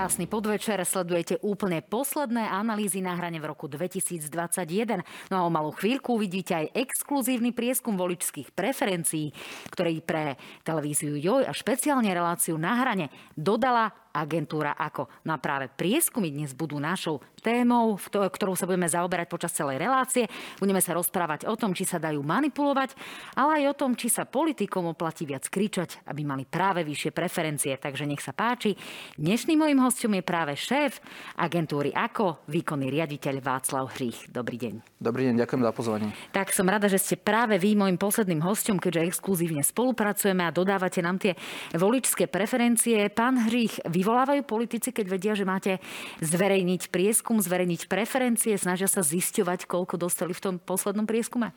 Krásny podvečer, sledujete úplne posledné analýzy na hrane v roku 2021. No a o malú chvíľku uvidíte aj exkluzívny prieskum voličských preferencií, ktorý pre televíziu Joj a špeciálne reláciu na hrane dodala agentúra ako. No a práve prieskumy dnes budú našou témou, ktorou sa budeme zaoberať počas celej relácie. Budeme sa rozprávať o tom, či sa dajú manipulovať, ale aj o tom, či sa politikom oplatí viac kričať, aby mali práve vyššie preferencie. Takže nech sa páči. Dnešným mojim hostom je práve šéf agentúry ako výkonný riaditeľ Václav Hřích. Dobrý deň. Dobrý deň, ďakujem za pozvanie. Tak som rada, že ste práve vy môjim posledným hostom, keďže exkluzívne spolupracujeme a dodávate nám tie voličské preferencie. Pán Hřích, vyvolávajú politici, keď vedia, že máte zverejniť prieskum, zverejniť preferencie, snažia sa zisťovať, koľko dostali v tom poslednom prieskume?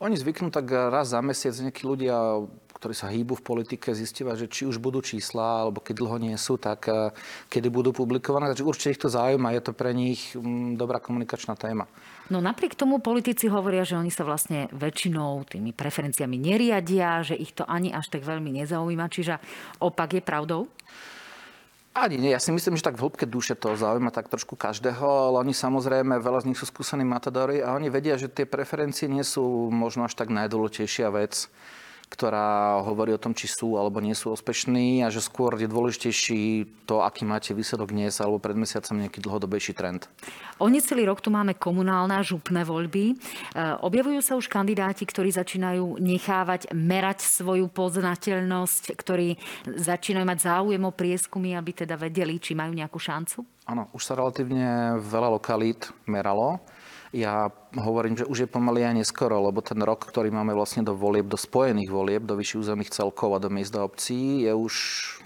Oni zvyknú tak raz za mesiac nejakí ľudia, ktorí sa hýbu v politike, zistovať, že či už budú čísla, alebo keď dlho nie sú, tak eh, kedy budú publikované. Takže určite ich to zaujíma, je to pre nich mm, dobrá komunikačná téma. No napriek tomu politici hovoria, že oni sa vlastne väčšinou tými preferenciami neriadia, že ich to ani až tak veľmi nezaujíma. Čiže opak je pravdou? Ani nie, ja si myslím, že tak v hĺbke duše to zaujíma tak trošku každého, ale oni samozrejme, veľa z nich sú skúsení matadori a oni vedia, že tie preferencie nie sú možno až tak najdôležitejšia vec ktorá hovorí o tom, či sú alebo nie sú úspešní a že skôr je dôležitejší to, aký máte výsledok dnes alebo pred mesiacom nejaký dlhodobejší trend. O necelý rok tu máme komunálne a župné voľby. E, objavujú sa už kandidáti, ktorí začínajú nechávať merať svoju poznateľnosť, ktorí začínajú mať záujem o prieskumy, aby teda vedeli, či majú nejakú šancu? Áno, už sa relatívne veľa lokalít meralo. Ja hovorím, že už je pomaly aj neskoro, lebo ten rok, ktorý máme vlastne do volieb, do spojených volieb, do vyšších územných celkov a do miest a obcí, je už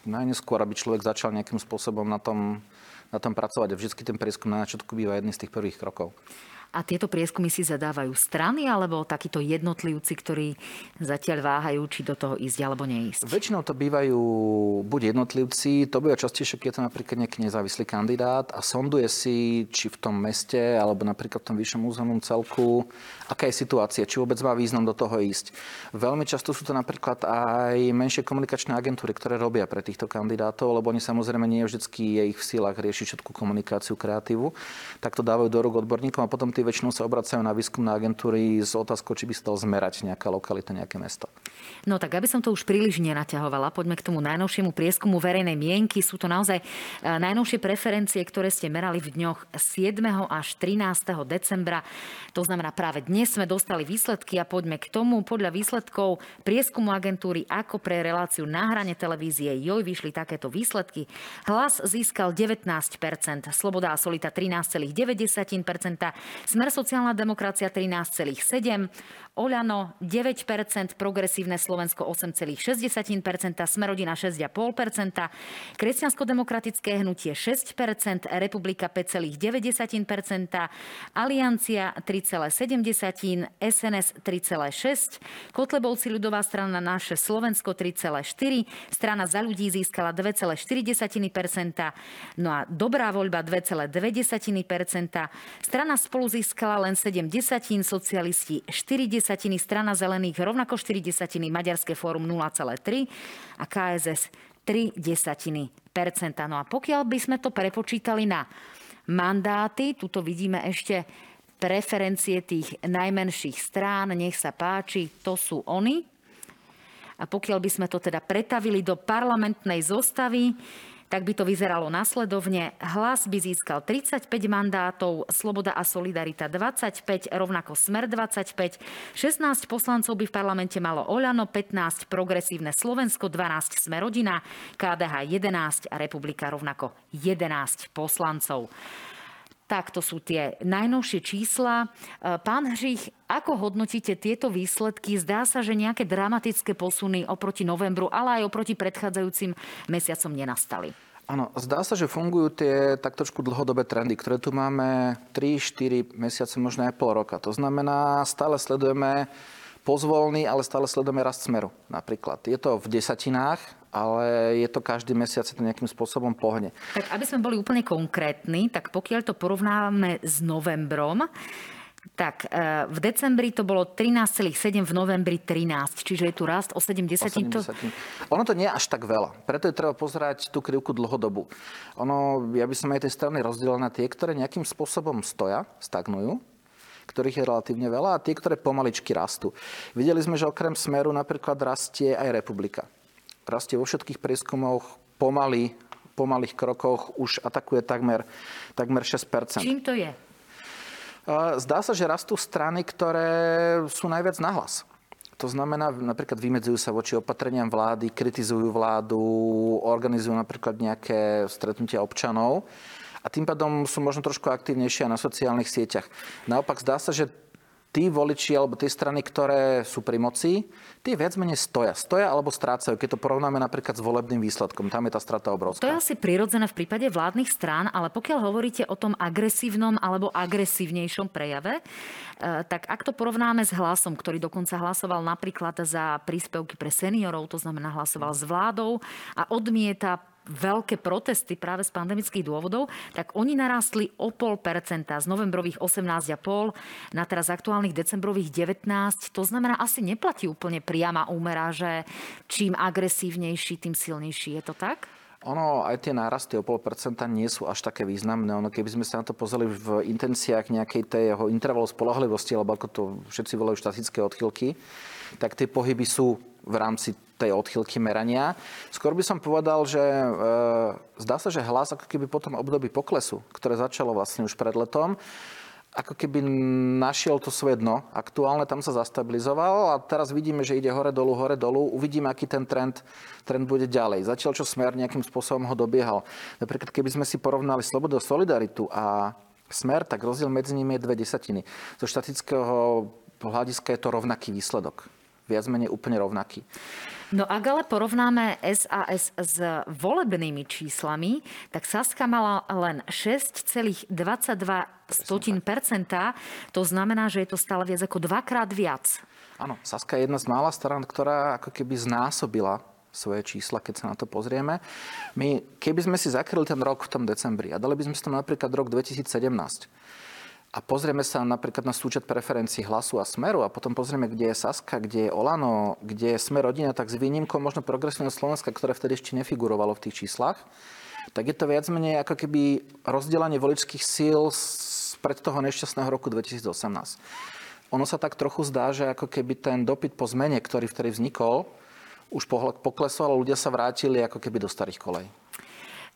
najneskôr, aby človek začal nejakým spôsobom na tom, na tom pracovať. A vždy ten prieskum na začiatku býva jedný z tých prvých krokov. A tieto prieskumy si zadávajú strany alebo takíto jednotlivci, ktorí zatiaľ váhajú, či do toho ísť alebo neísť? Väčšinou to bývajú buď jednotlivci, to býva častejšie, keď je to napríklad nejaký nezávislý kandidát a sonduje si, či v tom meste alebo napríklad v tom vyššom územnom celku, aká je situácia, či vôbec má význam do toho ísť. Veľmi často sú to napríklad aj menšie komunikačné agentúry, ktoré robia pre týchto kandidátov, lebo oni samozrejme nie vždy je ich v sílach riešiť všetku komunikáciu, kreatívu, tak to dávajú do rúk odborníkom a potom tí väčšinou sa obracajú na výskumné agentúry s otázkou, či by sa dal zmerať nejaká lokalita, nejaké mesto. No tak, aby som to už príliš nenaťahovala, poďme k tomu najnovšiemu prieskumu verejnej mienky. Sú to naozaj e, najnovšie preferencie, ktoré ste merali v dňoch 7. až 13. decembra. To znamená, práve dnes sme dostali výsledky a poďme k tomu. Podľa výsledkov prieskumu agentúry ako pre reláciu na hrane televízie JOJ vyšli takéto výsledky. Hlas získal 19%, Sloboda a Solita 13,9%, Smer sociálna demokracia 13,7%, Oľano 9%, Progresívne Slovensko 8,6%, Smerodina 6,5%, Kresťansko-demokratické hnutie 6%, Republika 5,9%, Aliancia 3,7%, SNS 3,6%, Kotlebovci ľudová strana naše Slovensko 3,4%, strana za ľudí získala 2,4%, no a dobrá voľba 2,2%, strana spolu získala len 7 desatín, socialisti 4 desatiny, strana zelených rovnako 4 desatiny, Maďarské fórum 0,3 a KSS 3 desatiny percenta. No a pokiaľ by sme to prepočítali na mandáty, tuto vidíme ešte preferencie tých najmenších strán, nech sa páči, to sú oni. A pokiaľ by sme to teda pretavili do parlamentnej zostavy, tak by to vyzeralo nasledovne. Hlas by získal 35 mandátov, Sloboda a Solidarita 25, rovnako Smer 25, 16 poslancov by v parlamente malo Oľano, 15 Progresívne Slovensko, 12 Smerodina, KDH 11 a Republika rovnako 11 poslancov. Tak to sú tie najnovšie čísla. E, pán Hřích, ako hodnotíte tieto výsledky? Zdá sa, že nejaké dramatické posuny oproti novembru, ale aj oproti predchádzajúcim mesiacom nenastali. Áno, zdá sa, že fungujú tie tak trošku dlhodobé trendy, ktoré tu máme 3-4 mesiace, možno aj pol roka. To znamená, stále sledujeme pozvolný, ale stále sledujeme rast smeru napríklad. Je to v desatinách, ale je to každý mesiac to nejakým spôsobom pohne. Tak aby sme boli úplne konkrétni, tak pokiaľ to porovnáme s novembrom, Tak e, v decembri to bolo 13,7, v novembri 13, čiže je tu rast o 70. 80. To... Ono to nie je až tak veľa, preto je treba pozerať tú krivku dlhodobu. Ono, ja by som aj tej strany rozdielal na tie, ktoré nejakým spôsobom stoja, stagnujú, ktorých je relatívne veľa a tie, ktoré pomaličky rastú. Videli sme, že okrem Smeru napríklad rastie aj Republika. Rastie vo všetkých prieskumoch pomaly, pomalých krokoch už atakuje takmer, takmer 6%. Čím to je? Zdá sa, že rastú strany, ktoré sú najviac nahlas. To znamená, napríklad vymedzujú sa voči opatreniam vlády, kritizujú vládu, organizujú napríklad nejaké stretnutia občanov a tým pádom sú možno trošku aktívnejšie na sociálnych sieťach. Naopak zdá sa, že tí voliči alebo tie strany, ktoré sú pri moci, tie viac menej stoja. Stoja alebo strácajú, keď to porovnáme napríklad s volebným výsledkom. Tam je tá strata obrovská. To je asi prirodzené v prípade vládnych strán, ale pokiaľ hovoríte o tom agresívnom alebo agresívnejšom prejave, eh, tak ak to porovnáme s hlasom, ktorý dokonca hlasoval napríklad za príspevky pre seniorov, to znamená hlasoval s vládou a odmieta veľké protesty práve z pandemických dôvodov, tak oni narastli o pol percenta z novembrových 18,5 na teraz aktuálnych decembrových 19. To znamená, asi neplatí úplne priama úmera, že čím agresívnejší, tým silnejší. Je to tak? Ono, aj tie nárasty o pol percenta nie sú až také významné. Ono, keby sme sa na to pozreli v intenciách nejakej tej jeho intervalu spolahlivosti, alebo ako to všetci volajú štatické odchylky, tak tie pohyby sú v rámci tej odchylky merania. Skôr by som povedal, že e, zdá sa, že hlas ako keby po tom období poklesu, ktoré začalo vlastne už pred letom, ako keby našiel to svoje dno aktuálne, tam sa zastabilizoval a teraz vidíme, že ide hore dolu, hore dolu. Uvidíme, aký ten trend, trend bude ďalej. Zatiaľ, čo smer nejakým spôsobom ho dobiehal. Napríklad, keby sme si porovnali slobodu a solidaritu a smer, tak rozdiel medzi nimi je dve desatiny. Zo štatického hľadiska je to rovnaký výsledok viac menej úplne rovnaký. No ak ale porovnáme SAS s volebnými číslami, tak Saska mala len 6,22 To znamená, že je to stále viac ako dvakrát viac. Áno, Saska je jedna z mála strán, ktorá ako keby znásobila svoje čísla, keď sa na to pozrieme. My, keby sme si zakryli ten rok v tom decembri a dali by sme si tam napríklad rok 2017, a pozrieme sa napríklad na súčet preferencií hlasu a smeru a potom pozrieme, kde je Saska, kde je Olano, kde je Smer rodina, tak s výnimkou možno progresívneho Slovenska, ktoré vtedy ešte nefigurovalo v tých číslach, tak je to viac menej ako keby rozdelanie voličských síl pred toho nešťastného roku 2018. Ono sa tak trochu zdá, že ako keby ten dopyt po zmene, ktorý vtedy vznikol, už poklesol a ľudia sa vrátili ako keby do starých kolej.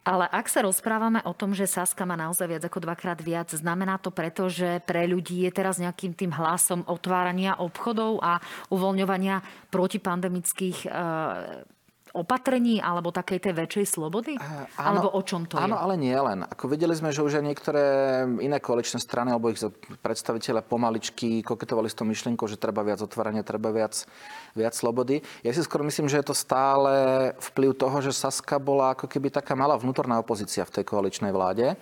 Ale ak sa rozprávame o tom, že Saska má naozaj viac ako dvakrát viac, znamená to preto, že pre ľudí je teraz nejakým tým hlasom otvárania obchodov a uvoľňovania protipandemických e, opatrení alebo takej tej väčšej slobody? Uh, áno, alebo o čom to áno, je? Áno, ale nie len. Ako videli sme, že už aj niektoré iné koaličné strany alebo ich predstaviteľe pomaličky koketovali s tou myšlienkou, že treba viac otvárania, treba viac, viac slobody. Ja si skôr myslím, že je to stále vplyv toho, že Saska bola ako keby taká malá vnútorná opozícia v tej koaličnej vláde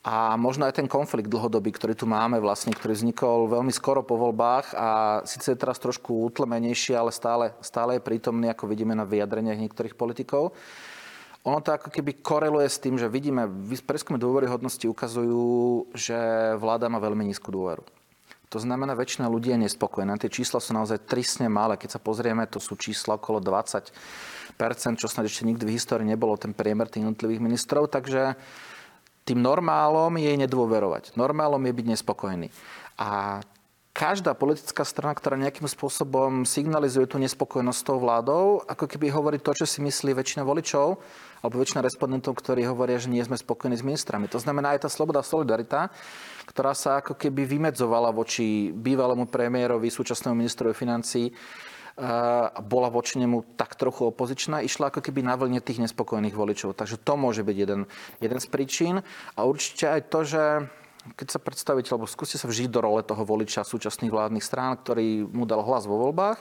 a možno aj ten konflikt dlhodobý, ktorý tu máme vlastne, ktorý vznikol veľmi skoro po voľbách a síce je teraz trošku utlemenejší, ale stále, stále je prítomný, ako vidíme na vyjadreniach niektorých politikov. Ono to ako keby koreluje s tým, že vidíme, preskumy dôveryhodnosti ukazujú, že vláda má veľmi nízku dôveru. To znamená, väčšina ľudí je nespokojná. Tie čísla sú naozaj tristne malé. Keď sa pozrieme, to sú čísla okolo 20% čo snad ešte nikdy v histórii nebolo ten priemer tých jednotlivých ministrov. Takže tým normálom je nedôverovať. Normálom je byť nespokojný. A každá politická strana, ktorá nejakým spôsobom signalizuje tú nespokojnosť s tou vládou, ako keby hovorí to, čo si myslí väčšina voličov, alebo väčšina respondentov, ktorí hovoria, že nie sme spokojní s ministrami. To znamená aj tá sloboda solidarita, ktorá sa ako keby vymedzovala voči bývalému premiérovi, súčasnému ministrovi financí, a bola voči nemu tak trochu opozičná, išla ako keby na vlne tých nespokojných voličov. Takže to môže byť jeden, jeden z príčin. A určite aj to, že keď sa predstavíte, alebo skúste sa vžiť do role toho voliča súčasných vládnych strán, ktorý mu dal hlas vo voľbách,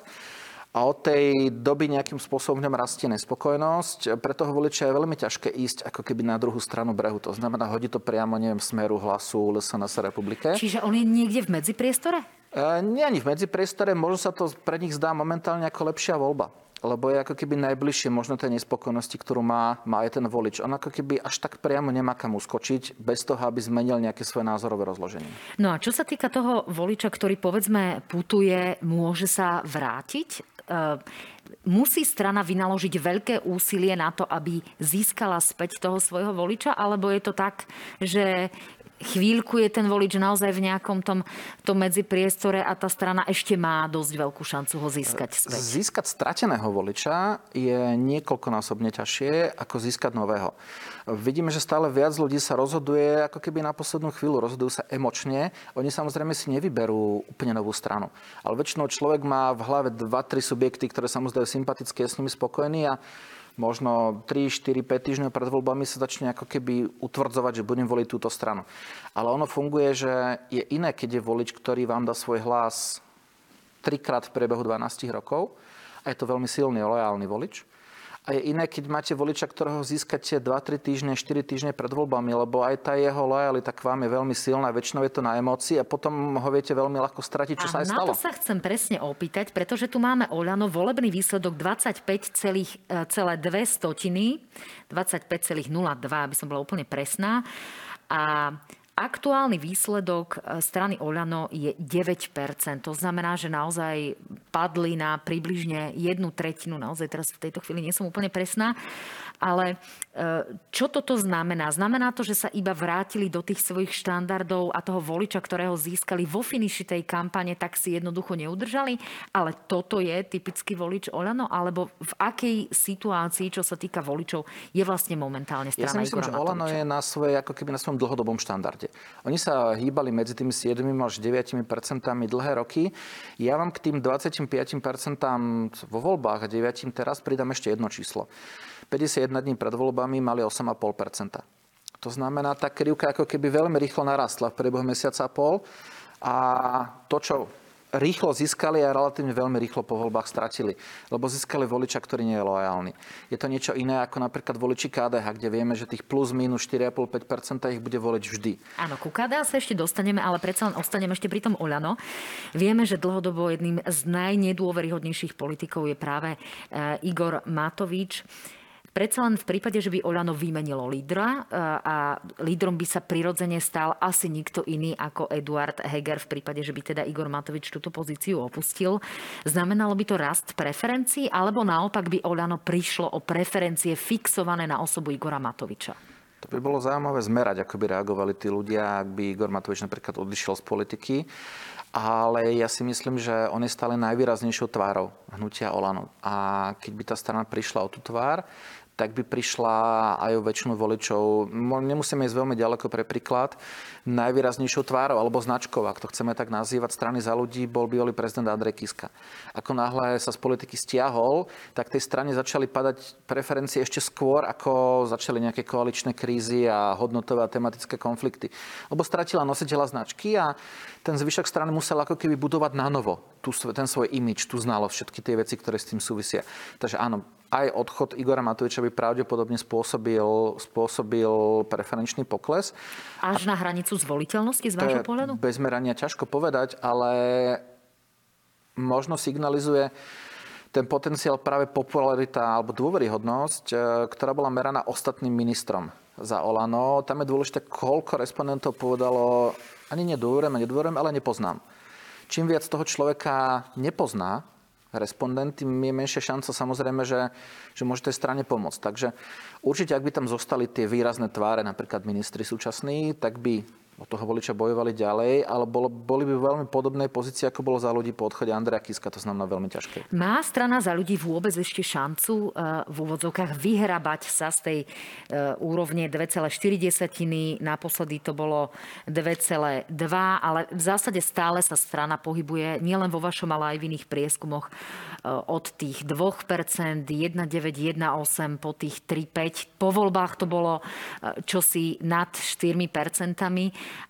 a od tej doby nejakým spôsobom v ňom rastie nespokojnosť. Pre toho voliča je veľmi ťažké ísť ako keby na druhú stranu brehu. To znamená, hodí to priamo, neviem, smeru hlasu LSNS republike. Čiže on je niekde v medzipriestore? E, nie ani v medzipriestore, možno sa to pre nich zdá momentálne ako lepšia voľba. lebo je ako keby najbližšie možno tej nespokojnosti, ktorú má, má aj ten volič. On ako keby až tak priamo nemá kam uskočiť, bez toho, aby zmenil nejaké svoje názorové rozloženie. No a čo sa týka toho voliča, ktorý povedzme putuje, môže sa vrátiť? E, musí strana vynaložiť veľké úsilie na to, aby získala späť toho svojho voliča, alebo je to tak, že chvíľku je ten volič naozaj v nejakom tom, tom medzipriestore a tá strana ešte má dosť veľkú šancu ho získať späť. Získať strateného voliča je niekoľkonásobne ťažšie ako získať nového. Vidíme, že stále viac ľudí sa rozhoduje ako keby na poslednú chvíľu, rozhodujú sa emočne. Oni samozrejme si nevyberú úplne novú stranu. Ale väčšinou človek má v hlave 2-3 subjekty, ktoré sa mu zdajú sympatické, je s nimi spokojný a možno 3, 4, 5 týždňov pred voľbami sa začne ako keby utvrdzovať, že budem voliť túto stranu. Ale ono funguje, že je iné, keď je volič, ktorý vám dá svoj hlas trikrát v priebehu 12 rokov a je to veľmi silný, lojálny volič a je iné, keď máte voliča, ktorého získate 2-3 týždne, 4 týždne pred voľbami, lebo aj tá jeho lojalita k vám je veľmi silná, väčšinou je to na emócii a potom ho viete veľmi ľahko stratiť, čo a sa aj stalo. na to sa chcem presne opýtať, pretože tu máme Oľano, volebný výsledok 25,2 stotiny, 25,02, aby som bola úplne presná. A Aktuálny výsledok e, strany Oľano je 9%. To znamená, že naozaj padli na približne jednu tretinu. Naozaj teraz v tejto chvíli nie som úplne presná. Ale e, čo toto znamená? Znamená to, že sa iba vrátili do tých svojich štandardov a toho voliča, ktorého získali vo finiši tej kampane, tak si jednoducho neudržali? Ale toto je typický volič Oľano? Alebo v akej situácii, čo sa týka voličov, je vlastne momentálne strana Ja si myslím, že Olano je na, svoje, ako keby na svojom dlhodobom štandarde. Oni sa hýbali medzi tými 7 až 9 percentami dlhé roky. Ja vám k tým 25 percentám vo voľbách a 9 teraz pridám ešte jedno číslo. 51 dní pred voľbami mali 8,5% To znamená, tá krivka ako keby veľmi rýchlo narastla v priebehu mesiaca a pol. A to, čo rýchlo získali a relatívne veľmi rýchlo po voľbách stratili. Lebo získali voliča, ktorý nie je lojálny. Je to niečo iné ako napríklad voliči KDH, kde vieme, že tých plus minus 4,5-5% ich bude voliť vždy. Áno, ku KDH sa ešte dostaneme, ale predsa len ostaneme ešte pri tom Oľano. Vieme, že dlhodobo jedným z najnedôveryhodnejších politikov je práve eh, Igor Matovič. Predsa len v prípade, že by Oľano vymenilo lídra e, a lídrom by sa prirodzene stal asi nikto iný ako Eduard Heger v prípade, že by teda Igor Matovič túto pozíciu opustil. Znamenalo by to rast preferencií alebo naopak by Oľano prišlo o preferencie fixované na osobu Igora Matoviča? To by bolo zaujímavé zmerať, ako by reagovali tí ľudia, ak by Igor Matovič napríklad odišiel z politiky. Ale ja si myslím, že on je stále najvýraznejšou tvárou hnutia Olano. A keď by tá strana prišla o tú tvár, tak by prišla aj o väčšinu voličov. Nemusíme ísť veľmi ďaleko pre príklad. Najvýraznejšou tvárou alebo značkou, ak to chceme tak nazývať, strany za ľudí, bol bývalý prezident Andrej Kiska. Ako náhle sa z politiky stiahol, tak tej strane začali padať preferencie ešte skôr, ako začali nejaké koaličné krízy a hodnotové a tematické konflikty. Lebo stratila nositeľa značky a ten zvyšok strany musel ako keby budovať na novo tú, ten svoj imič, tú znalosť, všetky tie veci, ktoré s tým súvisia. Takže áno, aj odchod Igora Matoviča by pravdepodobne spôsobil, spôsobil preferenčný pokles. Až na hranicu zvoliteľnosti z vášho pohľadu? Bez merania ťažko povedať, ale možno signalizuje ten potenciál práve popularita alebo dôveryhodnosť, e, ktorá bola meraná ostatným ministrom za Olano. Tam je dôležité, koľko respondentov povedalo, ani nedôverujem, nedôverujem, ale nepoznám. Čím viac toho človeka nepozná, respondent, tým je menšia šanca samozrejme, že, že môže tej strane pomôcť. Takže určite, ak by tam zostali tie výrazné tváre, napríklad ministri súčasní, tak by od toho voliča bojovali ďalej, ale bolo, boli by v veľmi podobnej pozícii, ako bolo za ľudí po odchode Andreja Kiska, to znamená veľmi ťažké. Má strana za ľudí vôbec ešte šancu uh, v úvodzovkách vyhrabať sa z tej uh, úrovne 2,4, naposledy to bolo 2,2, ale v zásade stále sa strana pohybuje nielen vo vašom, ale aj v iných prieskumoch uh, od tých 2%, 1,9, 1,8 po tých 3,5. Po voľbách to bolo čosi nad 4%.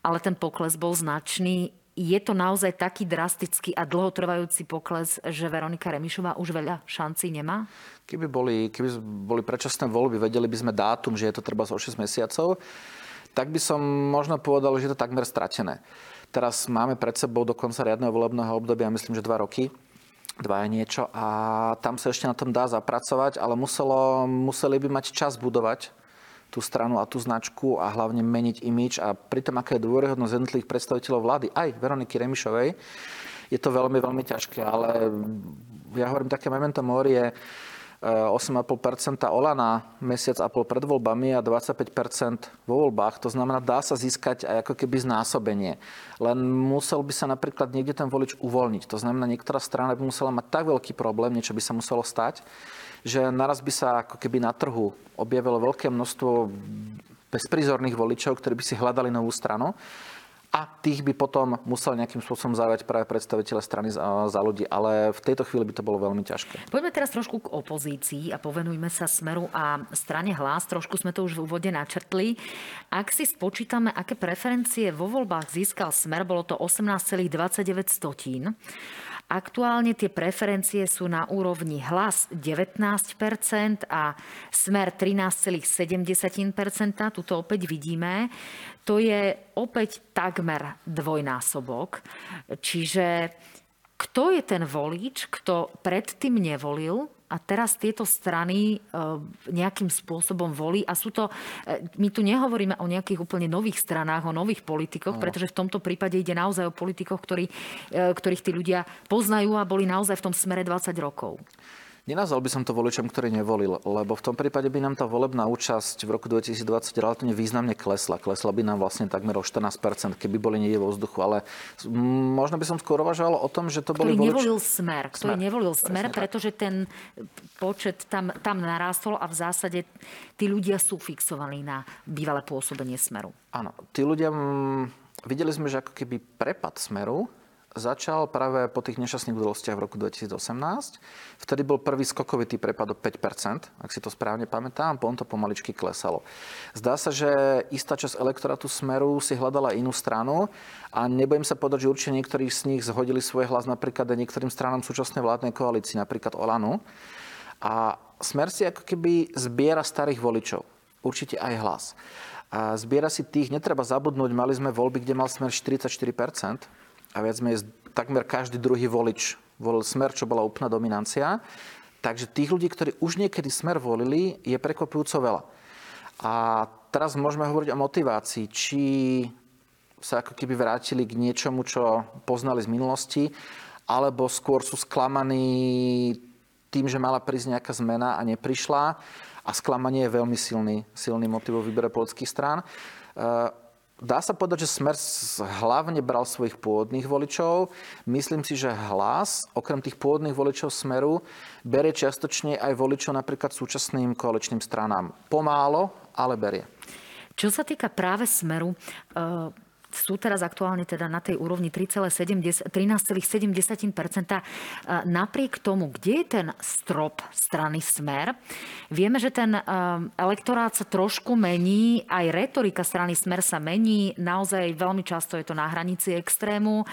Ale ten pokles bol značný. Je to naozaj taký drastický a dlhotrvajúci pokles, že Veronika Remišová už veľa šancí nemá? Keby boli, keby boli predčasné voľby, vedeli by sme dátum, že je to treba z 6 mesiacov, tak by som možno povedal, že je to takmer stratené. Teraz máme pred sebou do konca riadneho volebného obdobia, myslím, že dva roky. dva niečo a tam sa ešte na tom dá zapracovať, ale muselo, museli by mať čas budovať tú stranu a tú značku a hlavne meniť imič a pritom, aká je dôveryhodnosť jednotlivých predstaviteľov vlády, aj Veroniky Remišovej, je to veľmi, veľmi ťažké, ale ja hovorím, také memento mori je 8,5% Olana mesiac a pol pred voľbami a 25% vo voľbách. To znamená, dá sa získať aj ako keby znásobenie. Len musel by sa napríklad niekde ten volič uvoľniť. To znamená, niektorá strana by musela mať tak veľký problém, niečo by sa muselo stať, že naraz by sa ako keby na trhu objavilo veľké množstvo bezprizorných voličov, ktorí by si hľadali novú stranu a tých by potom musel nejakým spôsobom zaujať práve predstaviteľe strany za, ľudí. Ale v tejto chvíli by to bolo veľmi ťažké. Poďme teraz trošku k opozícii a povenujme sa Smeru a strane hlas. Trošku sme to už v úvode načrtli. Ak si spočítame, aké preferencie vo voľbách získal Smer, bolo to 18,29 Aktuálne tie preferencie sú na úrovni hlas 19% a smer 13,7%. Tuto opäť vidíme. To je opäť takmer dvojnásobok. Čiže kto je ten volič, kto predtým nevolil a teraz tieto strany e, nejakým spôsobom volí a sú to, e, my tu nehovoríme o nejakých úplne nových stranách, o nových politikoch, no. pretože v tomto prípade ide naozaj o politikoch, ktorí, e, ktorých tí ľudia poznajú a boli naozaj v tom smere 20 rokov. Nenazval by som to voličom, ktorý nevolil, lebo v tom prípade by nám tá volebná účasť v roku 2020 relatívne významne klesla. Klesla by nám vlastne takmer o 14%, keby boli niekde vo vzduchu. Ale možno by som skôr uvažoval o tom, že to ktorý boli volič... nevolil smer. Ktorý smer. nevolil smer, Presne pretože ten počet tam, tam narástol a v zásade tí ľudia sú fixovaní na bývalé pôsobenie smeru. Áno, tí ľudia... Videli sme, že ako keby prepad smeru začal práve po tých nešťastných udalostiach v roku 2018. Vtedy bol prvý skokovitý prepad o 5%, ak si to správne pamätám, potom to pomaličky klesalo. Zdá sa, že istá časť elektorátu Smeru si hľadala inú stranu a nebudem sa povedať, že určite niektorí z nich zhodili svoj hlas napríklad aj niektorým stranám súčasnej vládnej koalícii, napríklad Olanu. A Smer si ako keby zbiera starých voličov. Určite aj hlas. A zbiera si tých, netreba zabudnúť, mali sme voľby, kde mal smer 44%, a viac menej takmer každý druhý volič volil smer, čo bola úplná dominancia. Takže tých ľudí, ktorí už niekedy smer volili, je prekvapujúco veľa. A teraz môžeme hovoriť o motivácii, či sa ako keby vrátili k niečomu, čo poznali z minulosti, alebo skôr sú sklamaní tým, že mala prísť nejaká zmena a neprišla. A sklamanie je veľmi silný, silný motiv vo výbere politických strán. Dá sa povedať, že Smer hlavne bral svojich pôvodných voličov. Myslím si, že hlas, okrem tých pôvodných voličov Smeru, berie čiastočne aj voličov napríklad súčasným koaličným stranám. Pomálo, ale berie. Čo sa týka práve Smeru, uh sú teraz aktuálne teda na tej úrovni 13,7%. Napriek tomu, kde je ten strop strany Smer, vieme, že ten elektorát sa trošku mení, aj retorika strany Smer sa mení, naozaj veľmi často je to na hranici extrému.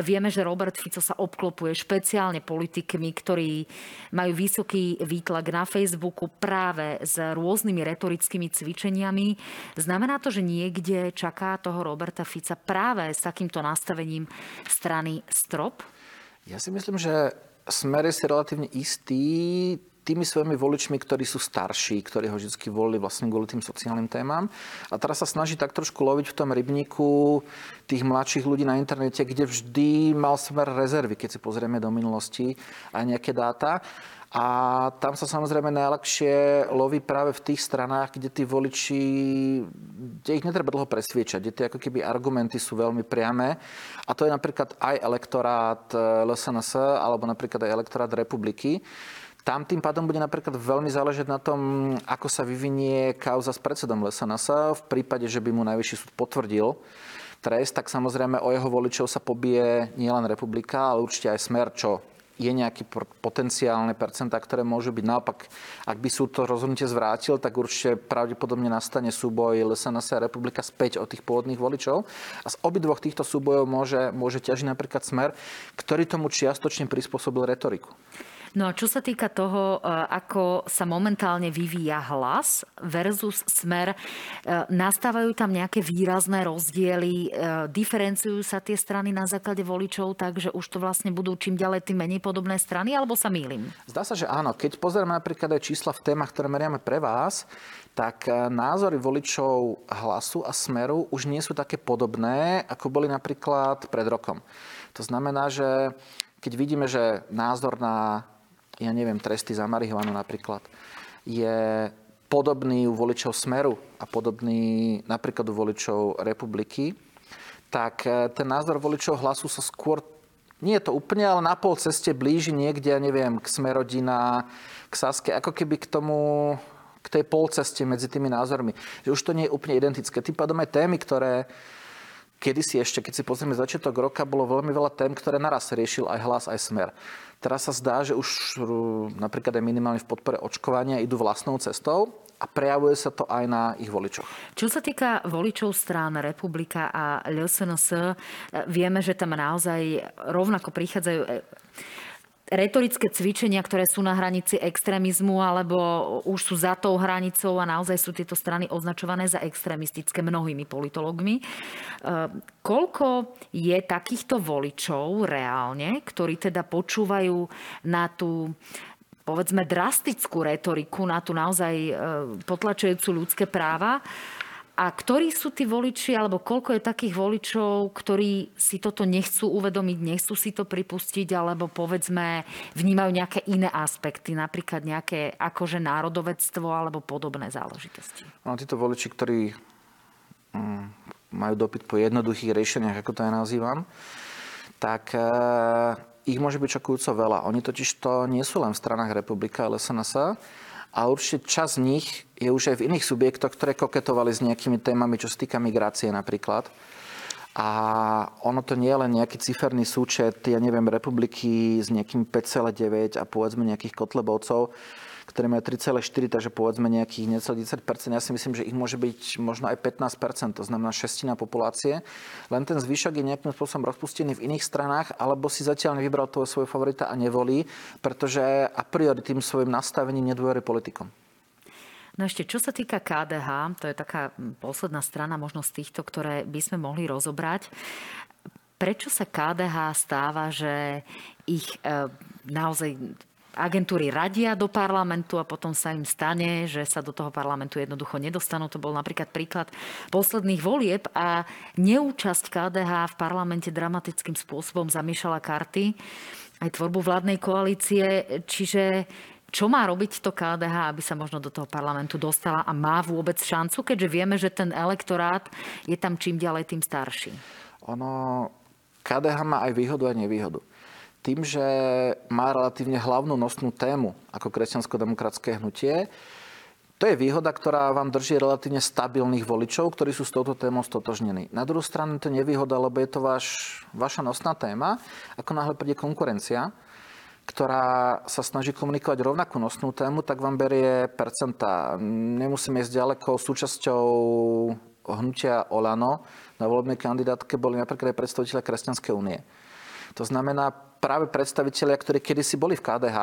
Vieme, že Robert Fico sa obklopuje špeciálne politikmi, ktorí majú vysoký výtlak na Facebooku práve s rôznymi retorickými cvičeniami. Znamená to, že niekde čaká toho Roberta Fico Fica práve s takýmto nastavením strany strop? Ja si myslím, že Smer je si relatívne istý tými svojimi voličmi, ktorí sú starší, ktorí ho vždy volili vlastne kvôli tým sociálnym témam. A teraz sa snaží tak trošku loviť v tom rybníku tých mladších ľudí na internete, kde vždy mal smer rezervy, keď si pozrieme do minulosti aj nejaké dáta. A tam sa samozrejme najľahšie loví práve v tých stranách, kde tí voliči, kde ich netreba dlho presviečať, kde tie ako keby argumenty sú veľmi priame. A to je napríklad aj elektorát eh, LSNS alebo napríklad aj elektorát republiky. Tam tým pádom bude napríklad veľmi záležať na tom, ako sa vyvinie kauza s predsedom LSNS. V prípade, že by mu najvyšší súd potvrdil trest, tak samozrejme o jeho voličov sa pobije nielen republika, ale určite aj smer, čo je nejaké potenciálne percentá, ktoré môžu byť. Naopak, ak by súd to rozhodnutie zvrátil, tak určite pravdepodobne nastane súboj LSNS a republika späť od tých pôvodných voličov. A z obidvoch týchto súbojov môže, môže ťažiť napríklad smer, ktorý tomu čiastočne prispôsobil retoriku. No a čo sa týka toho, e, ako sa momentálne vyvíja hlas versus smer, e, nastávajú tam nejaké výrazné rozdiely, e, diferenciujú sa tie strany na základe voličov, takže už to vlastne budú čím ďalej tým menej podobné strany, alebo sa mýlim? Zdá sa, že áno. Keď pozrieme napríklad aj čísla v témach, ktoré meriame pre vás, tak názory voličov hlasu a smeru už nie sú také podobné, ako boli napríklad pred rokom. To znamená, že keď vidíme, že názor na ja neviem, tresty za marihuanu napríklad, je podobný u voličov Smeru a podobný napríklad u voličov Republiky, tak e, ten názor voličov hlasu sa skôr, nie je to úplne, ale na pol ceste blíži niekde, ja neviem, k Smerodina, k Saske, ako keby k tomu, k tej polceste medzi tými názormi. Že už to nie je úplne identické. Tým pádom aj témy, ktoré kedysi ešte, keď si pozrieme začiatok roka, bolo veľmi veľa tém, ktoré naraz riešil aj hlas, aj smer. Teraz sa zdá, že už napríklad aj minimálne v podpore očkovania idú vlastnou cestou a prejavuje sa to aj na ich voličoch. Čo sa týka voličov strán Republika a LSNS, vieme, že tam naozaj rovnako prichádzajú retorické cvičenia, ktoré sú na hranici extrémizmu alebo už sú za tou hranicou a naozaj sú tieto strany označované za extrémistické mnohými politologmi. E, koľko je takýchto voličov reálne, ktorí teda počúvajú na tú povedzme drastickú retoriku, na tú naozaj e, potlačujúcu ľudské práva, a ktorí sú tí voliči, alebo koľko je takých voličov, ktorí si toto nechcú uvedomiť, nechcú si to pripustiť, alebo povedzme vnímajú nejaké iné aspekty, napríklad nejaké akože národovectvo alebo podobné záležitosti? No, títo voliči, ktorí mm, majú dopyt po jednoduchých riešeniach, ako to ja nazývam, tak e, ich môže byť šokujúco veľa. Oni totiž to nie sú len v stranách republika, ale a určite čas z nich je už aj v iných subjektoch, ktoré koketovali s nejakými témami, čo sa týka migrácie napríklad. A ono to nie je len nejaký ciferný súčet, ja neviem, republiky s nejakým 5,9 a povedzme nejakých kotlebovcov, ktoré majú 3,4, takže povedzme nejakých necelých 10 Ja si myslím, že ich môže byť možno aj 15 to znamená šestina populácie. Len ten zvyšok je nejakým spôsobom rozpustený v iných stranách, alebo si zatiaľ nevybral toho svojho favorita a nevolí, pretože a priori tým svojim nastavením nedôverí politikom. No ešte, čo sa týka KDH, to je taká posledná strana možno z týchto, ktoré by sme mohli rozobrať. Prečo sa KDH stáva, že ich e, naozaj agentúry radia do parlamentu a potom sa im stane, že sa do toho parlamentu jednoducho nedostanú. To bol napríklad príklad posledných volieb a neúčasť KDH v parlamente dramatickým spôsobom zamiešala karty aj tvorbu vládnej koalície. Čiže čo má robiť to KDH, aby sa možno do toho parlamentu dostala a má vôbec šancu, keďže vieme, že ten elektorát je tam čím ďalej, tým starší? Ono, KDH má aj výhodu a nevýhodu tým, že má relatívne hlavnú nosnú tému ako kresťansko-demokratské hnutie, to je výhoda, ktorá vám drží relatívne stabilných voličov, ktorí sú s touto témou stotožnení. Na druhú stranu to nevýhoda, lebo je to váš, vaša nosná téma. Ako náhle príde konkurencia, ktorá sa snaží komunikovať rovnakú nosnú tému, tak vám berie percentá. Nemusíme ísť ďaleko. Súčasťou hnutia Olano na volebnej kandidátke boli napríklad aj predstaviteľe Kresťanskej únie. To znamená práve predstavitelia, ktorí kedysi boli v KDH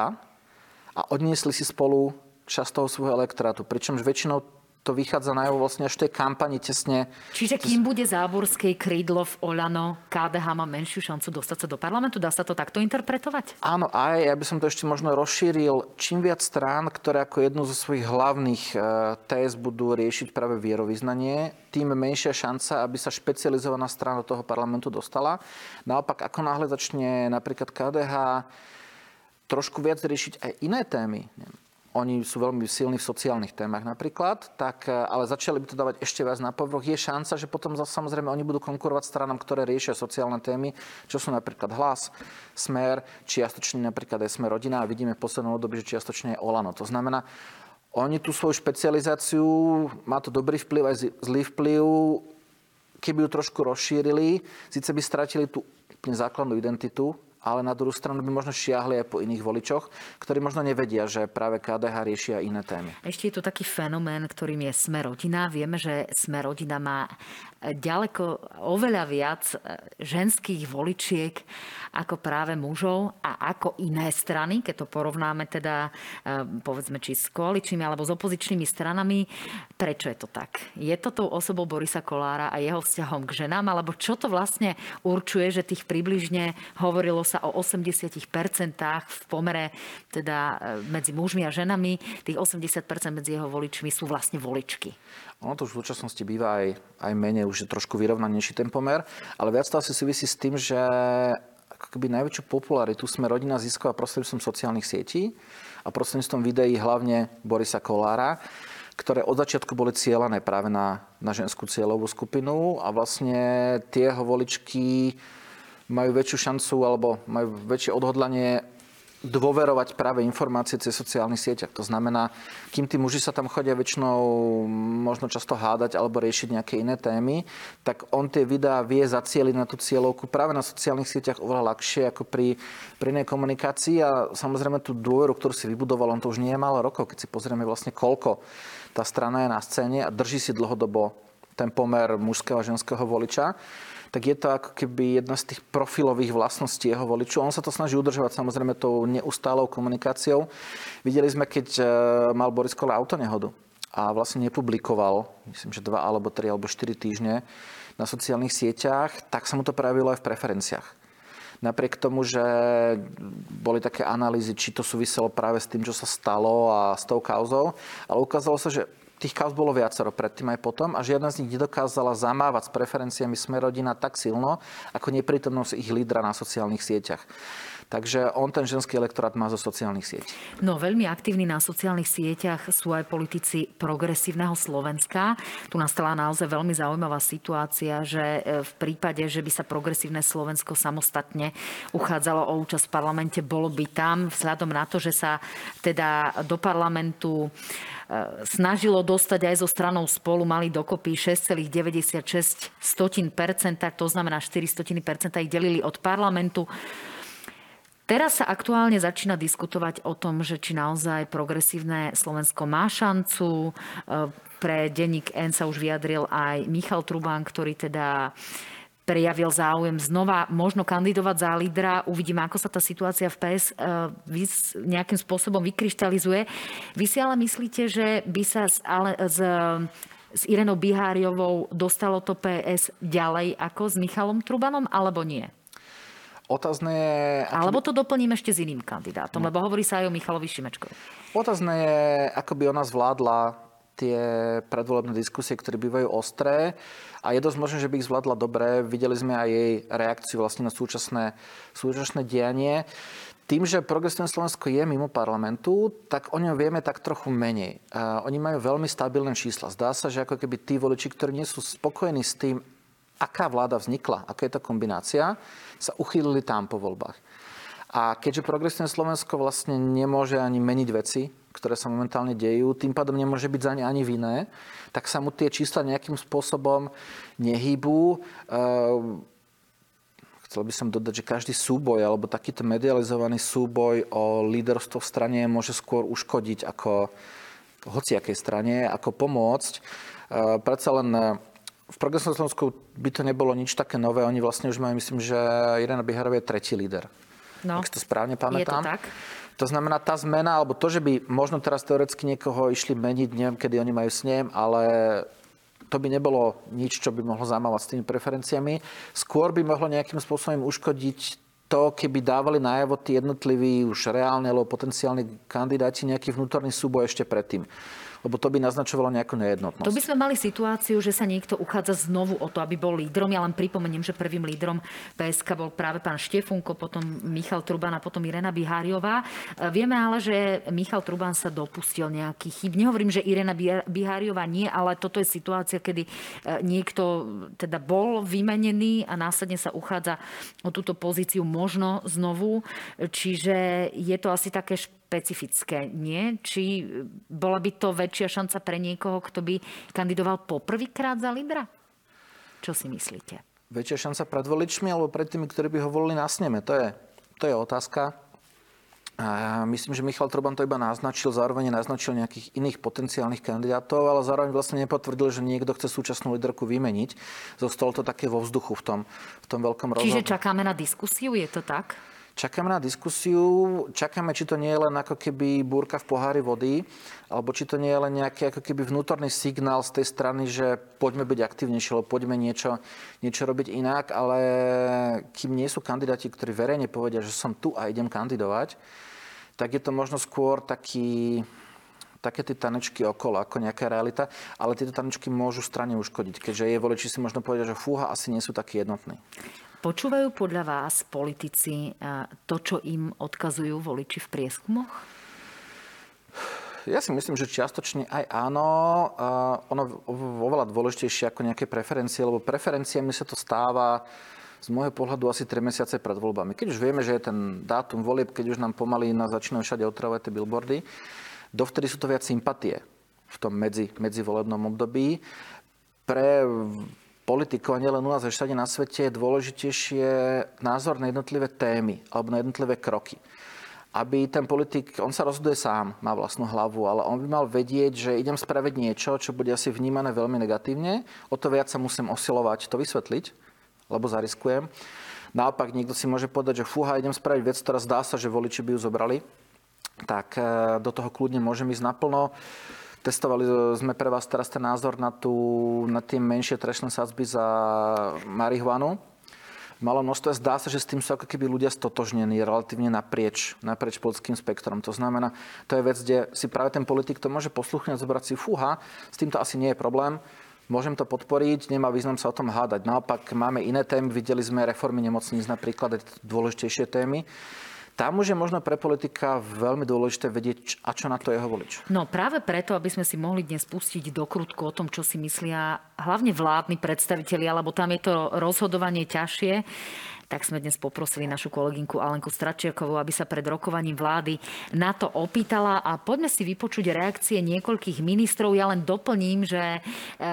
a odniesli si spolu časť toho svojho elektrátu. Pričom väčšinou to vychádza najavo vlastne až v tej kampani tesne. Čiže kým bude záborskej krídlo v Olano, KDH má menšiu šancu dostať sa do parlamentu? Dá sa to takto interpretovať? Áno, aj ja by som to ešte možno rozšíril. Čím viac strán, ktoré ako jednu zo svojich hlavných e, téz budú riešiť práve vierovýznanie, tým menšia šanca, aby sa špecializovaná strana do toho parlamentu dostala. Naopak, ako náhle začne napríklad KDH trošku viac riešiť aj iné témy, oni sú veľmi silní v sociálnych témach napríklad, tak, e, ale začali by to dávať ešte viac na povrch. Je šanca, že potom zase, samozrejme oni budú konkurovať stranám, ktoré riešia sociálne témy, čo sú napríklad hlas, smer, čiastočne napríklad aj smer rodina a vidíme v poslednom období, že čiastočne je Olano. To znamená, oni tú svoju špecializáciu, má to dobrý vplyv aj zlý vplyv, keby ju trošku rozšírili, síce by stratili tú základnú identitu, ale na druhú stranu by možno šiahli aj po iných voličoch, ktorí možno nevedia, že práve KDH riešia iné témy. Ešte je tu taký fenomén, ktorým je Smerodina. Vieme, že Smerodina má ďaleko oveľa viac e, ženských voličiek ako práve mužov a ako iné strany, keď to porovnáme teda e, povedzme či s koaličnými alebo s opozičnými stranami. Prečo je to tak? Je to tou osobou Borisa Kolára a jeho vzťahom k ženám, alebo čo to vlastne určuje, že tých približne hovorilo sa o 80% v pomere teda e, medzi mužmi a ženami, tých 80% medzi jeho voličmi sú vlastne voličky. Ono to už v súčasnosti býva aj, aj menej, už je trošku vyrovnanejší ten pomer, ale viac to asi súvisí s tým, že ako keby najväčšiu popularitu sme rodina získala prostredníctvom sociálnych sietí a prostredníctvom videí hlavne Borisa Kolára, ktoré od začiatku boli cieľané práve na, na ženskú cieľovú skupinu a vlastne tie voličky majú väčšiu šancu alebo majú väčšie odhodlanie dôverovať práve informácie cez sociálnych sieťach. To znamená, kým tí muži sa tam chodia väčšinou možno často hádať alebo riešiť nejaké iné témy, tak on tie videá vie zacieliť na tú cieľovku práve na sociálnych sieťach oveľa ľahšie ako pri, pri inej komunikácii a samozrejme tú dôveru, ktorú si vybudoval, on to už nie je málo rokov, keď si pozrieme vlastne koľko tá strana je na scéne a drží si dlhodobo ten pomer mužského a ženského voliča tak je to ako keby jedna z tých profilových vlastností jeho voličov. On sa to snaží udržovať samozrejme tou neustálou komunikáciou. Videli sme, keď e, mal Boris Kola autonehodu a vlastne nepublikoval, myslím, že dva alebo tri alebo štyri týždne na sociálnych sieťach, tak sa mu to prejavilo aj v preferenciách. Napriek tomu, že boli také analýzy, či to súviselo práve s tým, čo sa stalo a s tou kauzou, ale ukázalo sa, že tých kauz bolo viacero predtým aj potom a žiadna z nich nedokázala zamávať s preferenciami Smerodina tak silno, ako neprítomnosť ich lídra na sociálnych sieťach. Takže on ten ženský elektorát má zo sociálnych sietí. No veľmi aktívni na sociálnych sieťach sú aj politici progresívneho Slovenska. Tu nastala naozaj veľmi zaujímavá situácia, že e, v prípade, že by sa progresívne Slovensko samostatne uchádzalo o účasť v parlamente, bolo by tam vzhľadom na to, že sa teda do parlamentu E, snažilo dostať aj zo stranou spolu, mali dokopy 6,96%, to znamená 400% ich delili od parlamentu. Teraz sa aktuálne začína diskutovať o tom, že či naozaj progresívne Slovensko má šancu. E, pre denník N sa už vyjadril aj Michal Trubán, ktorý teda prejavil záujem znova možno kandidovať za lídra. Uvidíme, ako sa tá situácia v PS eh, nejakým spôsobom vykryštalizuje. Vy si ale myslíte, že by sa s, ale, s, s Irenou Biháriovou dostalo to PS ďalej ako s Michalom Trubanom, alebo nie? Otázne je... Alebo to doplním ešte s iným kandidátom, no. lebo hovorí sa aj o Michalovi Šimečkovi. Otázne je, ako by ona zvládla tie predvolebné diskusie, ktoré bývajú ostré a je dosť možné, že by ich zvládla dobre. Videli sme aj jej reakciu vlastne na súčasné, súčasné dianie. Tým, že Progresívne Slovensko je mimo parlamentu, tak o ňom vieme tak trochu menej. Uh, oni majú veľmi stabilné čísla. Zdá sa, že ako keby tí voliči, ktorí nie sú spokojní s tým, aká vláda vznikla, aká je to kombinácia, sa uchýlili tam po voľbách. A keďže Progresívne Slovensko vlastne nemôže ani meniť veci, ktoré sa momentálne dejú, tým pádom nemôže byť za ne ani vinné, tak sa mu tie čísla nejakým spôsobom nehýbu. Ehm, chcel by som dodať, že každý súboj alebo takýto medializovaný súboj o líderstvo v strane môže skôr uškodiť ako hociakej strane, ako pomôcť. Ehm, predsa len v progresívnom Slovensku by to nebolo nič také nové. Oni vlastne už majú, myslím, že Irena Biharová je tretí líder. No, ak to správne pamätám. Je to tak? To znamená, tá zmena, alebo to, že by možno teraz teoreticky niekoho išli meniť, neviem, kedy oni majú snem, ale to by nebolo nič, čo by mohlo zamávať s tými preferenciami. Skôr by mohlo nejakým spôsobom uškodiť to, keby dávali najavo tí jednotliví už reálne alebo potenciálni kandidáti nejaký vnútorný súboj ešte predtým lebo to by naznačovalo nejakú nejednotnosť. To by sme mali situáciu, že sa niekto uchádza znovu o to, aby bol lídrom. Ja len pripomeniem, že prvým lídrom PSK bol práve pán Štefunko, potom Michal Truban a potom Irena Biháriová. E, vieme ale, že Michal Truban sa dopustil nejaký chyb. Nehovorím, že Irena Biháriová nie, ale toto je situácia, kedy e, niekto teda bol vymenený a následne sa uchádza o túto pozíciu možno znovu. Čiže je to asi také špecifické, nie? Či bola by to väčšia šanca pre niekoho, kto by kandidoval poprvýkrát za lídra? Čo si myslíte? Väčšia šanca pred voličmi alebo pred tými, ktorí by ho volili na sneme? To je, To je otázka. A myslím, že Michal Troban to iba naznačil, zároveň naznačil nejakých iných potenciálnych kandidátov, ale zároveň vlastne nepotvrdil, že niekto chce súčasnú líderku vymeniť. Zostalo to také vo vzduchu v tom, v tom veľkom rozhodu. Čiže čakáme na diskusiu, je to tak? Čakáme na diskusiu, čakáme, či to nie je len ako keby búrka v pohári vody, alebo či to nie je len nejaký ako keby vnútorný signál z tej strany, že poďme byť aktívnejšie, alebo poďme niečo, niečo robiť inak, ale kým nie sú kandidáti, ktorí verejne povedia, že som tu a idem kandidovať, tak je to možno skôr taký, také tie tanečky okolo, ako nejaká realita, ale tieto tanečky môžu strane uškodiť, keďže je voliči si možno povedať, že fúha, asi nie sú takí jednotní. Počúvajú podľa vás politici to, čo im odkazujú voliči v prieskumoch? Ja si myslím, že čiastočne aj áno. Ono oveľa dôležitejšie ako nejaké preferencie, lebo preferenciami sa to stáva z môjho pohľadu asi 3 mesiace pred voľbami. Keď už vieme, že je ten dátum volieb, keď už nám pomaly na začínajú všade otravovať tie billboardy, dovtedy sú to viac sympatie v tom medzi, medzivolebnom období. Pre politikov, a nielen u nás, ale na svete, je dôležitejšie názor na jednotlivé témy alebo na jednotlivé kroky. Aby ten politik, on sa rozhoduje sám, má vlastnú hlavu, ale on by mal vedieť, že idem spraviť niečo, čo bude asi vnímané veľmi negatívne, o to viac sa musím osilovať to vysvetliť, lebo zariskujem. Naopak niekto si môže povedať, že fúha, idem spraviť vec, ktorá zdá sa, že voliči by ju zobrali, tak eh, do toho kľudne môžem ísť naplno. Testovali sme pre vás teraz ten názor na, tú, na tie menšie trestné sadzby za marihuanu. Malo množstvo. Zdá sa, že s tým sú ako keby ľudia stotožnení relatívne naprieč, naprieč politickým spektrom. To znamená, to je vec, kde si práve ten politik to môže posluchnúť, zobrať si fúha, s týmto asi nie je problém. Môžem to podporiť, nemá význam sa o tom hádať. Naopak máme iné témy, videli sme reformy nemocníc napríklad, dôležitejšie témy tam už je možno pre politika veľmi dôležité vedieť, a čo na to jeho volič. No práve preto, aby sme si mohli dnes pustiť do krutku o tom, čo si myslia hlavne vládni predstavitelia, lebo tam je to rozhodovanie ťažšie tak sme dnes poprosili našu kolegynku Alenku Stračiakovú, aby sa pred rokovaním vlády na to opýtala a poďme si vypočuť reakcie niekoľkých ministrov. Ja len doplním, že e,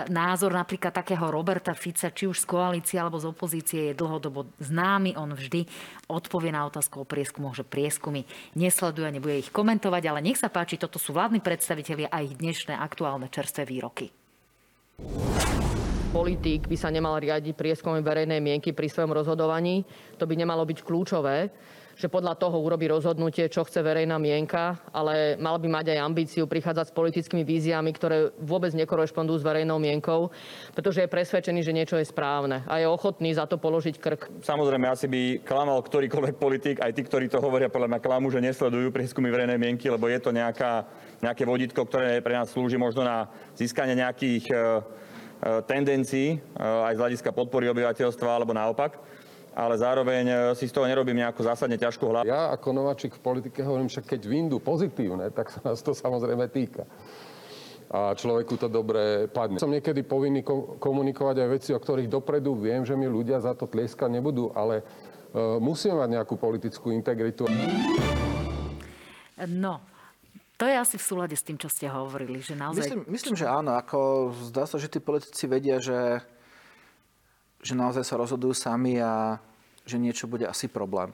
názor napríklad takého Roberta Fica, či už z koalície alebo z opozície, je dlhodobo známy. On vždy odpovie na otázku o prieskumoch, že prieskumy nesleduje, nebude ich komentovať, ale nech sa páči, toto sú vládni predstavitelia a ich dnešné aktuálne čerstvé výroky politík by sa nemal riadiť prieskumom verejnej mienky pri svojom rozhodovaní. To by nemalo byť kľúčové že podľa toho urobí rozhodnutie, čo chce verejná mienka, ale mal by mať aj ambíciu prichádzať s politickými víziami, ktoré vôbec nekorešpondujú s verejnou mienkou, pretože je presvedčený, že niečo je správne a je ochotný za to položiť krk. Samozrejme, asi by klamal ktorýkoľvek politik, aj tí, ktorí to hovoria, podľa mňa klamu, že nesledujú prieskumy verejnej mienky, lebo je to nejaká, nejaké vodítko, ktoré pre nás slúži možno na získanie nejakých E, tendencií, e, aj z hľadiska podpory obyvateľstva, alebo naopak. Ale zároveň e, si z toho nerobím nejakú zásadne ťažkú hlavu. Ja ako nováčik v politike hovorím, však keď vyndú pozitívne, tak sa nás to samozrejme týka a človeku to dobre padne. Som niekedy povinný komunikovať aj veci, o ktorých dopredu viem, že mi ľudia za to tlieskať nebudú, ale musíme mať nejakú politickú integritu. No, to je asi v súlade s tým, čo ste hovorili, že naozaj... Myslím, myslím že áno. Ako zdá sa, že tí politici vedia, že, že naozaj sa rozhodujú sami a že niečo bude asi problém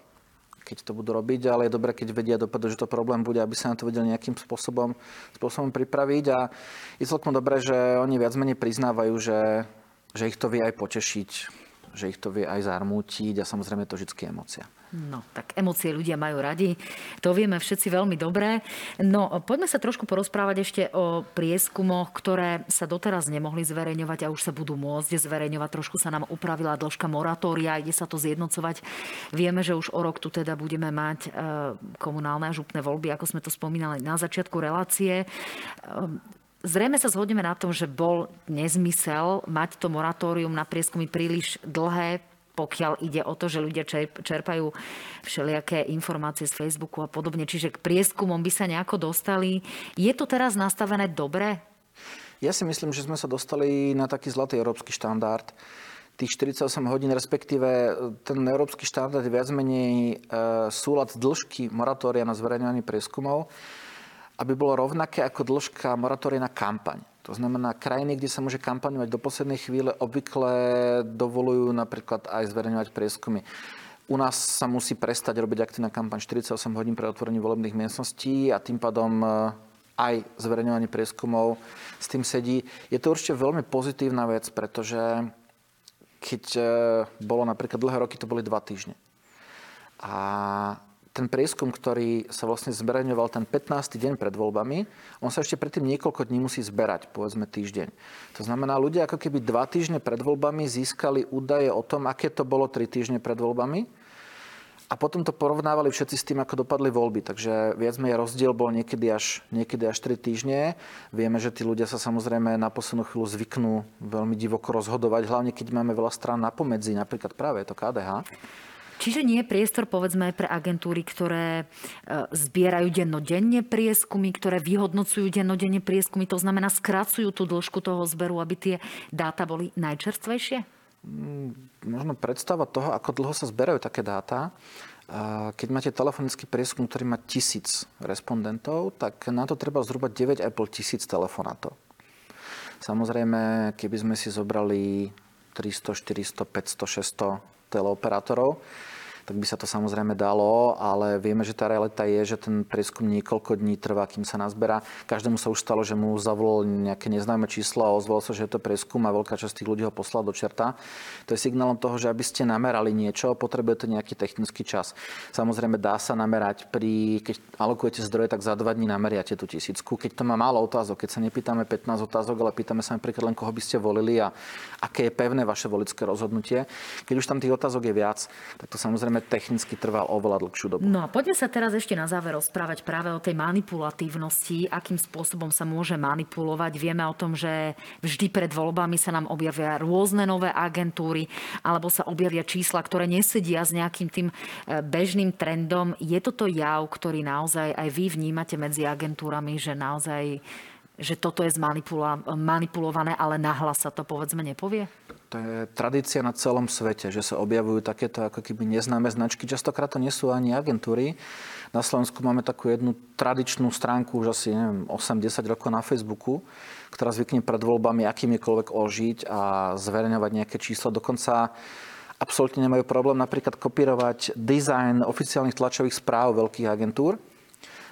keď to budú robiť, ale je dobré, keď vedia dopredu, že to problém bude, aby sa na to vedeli nejakým spôsobom, spôsobom pripraviť. A je celkom dobré, že oni viac menej priznávajú, že, že ich to vie aj potešiť, že ich to vie aj zarmútiť a samozrejme to vždy emócia. No, tak emócie ľudia majú radi. To vieme všetci veľmi dobre. No, poďme sa trošku porozprávať ešte o prieskumoch, ktoré sa doteraz nemohli zverejňovať a už sa budú môcť zverejňovať. Trošku sa nám upravila dĺžka moratória, ide sa to zjednocovať. Vieme, že už o rok tu teda budeme mať e, komunálne a župné voľby, ako sme to spomínali na začiatku relácie. E, zrejme sa zhodneme na tom, že bol nezmysel mať to moratórium na prieskumy príliš dlhé, pokiaľ ide o to, že ľudia čerpajú všelijaké informácie z Facebooku a podobne. Čiže k prieskumom by sa nejako dostali. Je to teraz nastavené dobre? Ja si myslím, že sme sa dostali na taký zlatý európsky štandard. Tých 48 hodín, respektíve ten európsky štandard je viac menej e, súlad dĺžky moratória na zverejňovanie prieskumov, aby bolo rovnaké ako dĺžka moratória na kampaň. To znamená, krajiny, kde sa môže kampaňovať do poslednej chvíle, obvykle dovolujú napríklad aj zverejňovať prieskumy. U nás sa musí prestať robiť aktívna kampaň 48 hodín pred otvorením volebných miestností a tým pádom e, aj zverejňovanie prieskumov s tým sedí. Je to určite veľmi pozitívna vec, pretože keď e, bolo napríklad dlhé roky, to boli dva týždne. A ten prieskum, ktorý sa vlastne zverejňoval ten 15. deň pred voľbami, on sa ešte predtým niekoľko dní musí zberať, povedzme týždeň. To znamená, ľudia ako keby dva týždne pred voľbami získali údaje o tom, aké to bolo tri týždne pred voľbami a potom to porovnávali všetci s tým, ako dopadli voľby. Takže viac menej rozdiel bol niekedy až, niekedy až 3 týždne. Vieme, že tí ľudia sa samozrejme na poslednú chvíľu zvyknú veľmi divoko rozhodovať, hlavne keď máme veľa strán na pomedzi, napríklad práve to KDH. Čiže nie je priestor, povedzme, pre agentúry, ktoré e, zbierajú dennodenne prieskumy, ktoré vyhodnocujú dennodenne prieskumy, to znamená, skracujú tú dĺžku toho zberu, aby tie dáta boli najčerstvejšie? Mm, možno predstava toho, ako dlho sa zberajú také dáta. Keď máte telefonický prieskum, ktorý má tisíc respondentov, tak na to treba zhruba 9,5 tisíc telefonátov. Samozrejme, keby sme si zobrali 300, 400, 500, 600 teleoperátorov, tak by sa to samozrejme dalo, ale vieme, že tá realita je, že ten prieskum niekoľko dní trvá, kým sa nazberá. Každému sa už stalo, že mu zavolal nejaké neznáme číslo a ozval sa, že je to prieskum a veľká časť tých ľudí ho poslala do čerta. To je signálom toho, že aby ste namerali niečo, potrebujete nejaký technický čas. Samozrejme dá sa namerať pri, keď alokujete zdroje, tak za dva dní nameriate tú tisícku. Keď to má málo otázok, keď sa nepýtame 15 otázok, ale pýtame sa napríklad len, koho by ste volili a aké je pevné vaše volické rozhodnutie. Keď už tam tých otázok je viac, tak to samozrejme samozrejme technicky trval oveľa dlhšiu dobu. No a poďme sa teraz ešte na záver rozprávať práve o tej manipulatívnosti, akým spôsobom sa môže manipulovať. Vieme o tom, že vždy pred voľbami sa nám objavia rôzne nové agentúry alebo sa objavia čísla, ktoré nesedia s nejakým tým e, bežným trendom. Je toto jav, ktorý naozaj aj vy vnímate medzi agentúrami, že naozaj že toto je manipulované, ale nahlas sa to povedzme nepovie? To je tradícia na celom svete, že sa objavujú takéto ako keby neznáme značky. Častokrát to nie sú ani agentúry. Na Slovensku máme takú jednu tradičnú stránku už asi neviem, 8-10 rokov na Facebooku, ktorá zvykne pred voľbami akýmikoľvek ožiť a zverejňovať nejaké číslo. Dokonca absolútne nemajú problém napríklad kopírovať dizajn oficiálnych tlačových správ veľkých agentúr.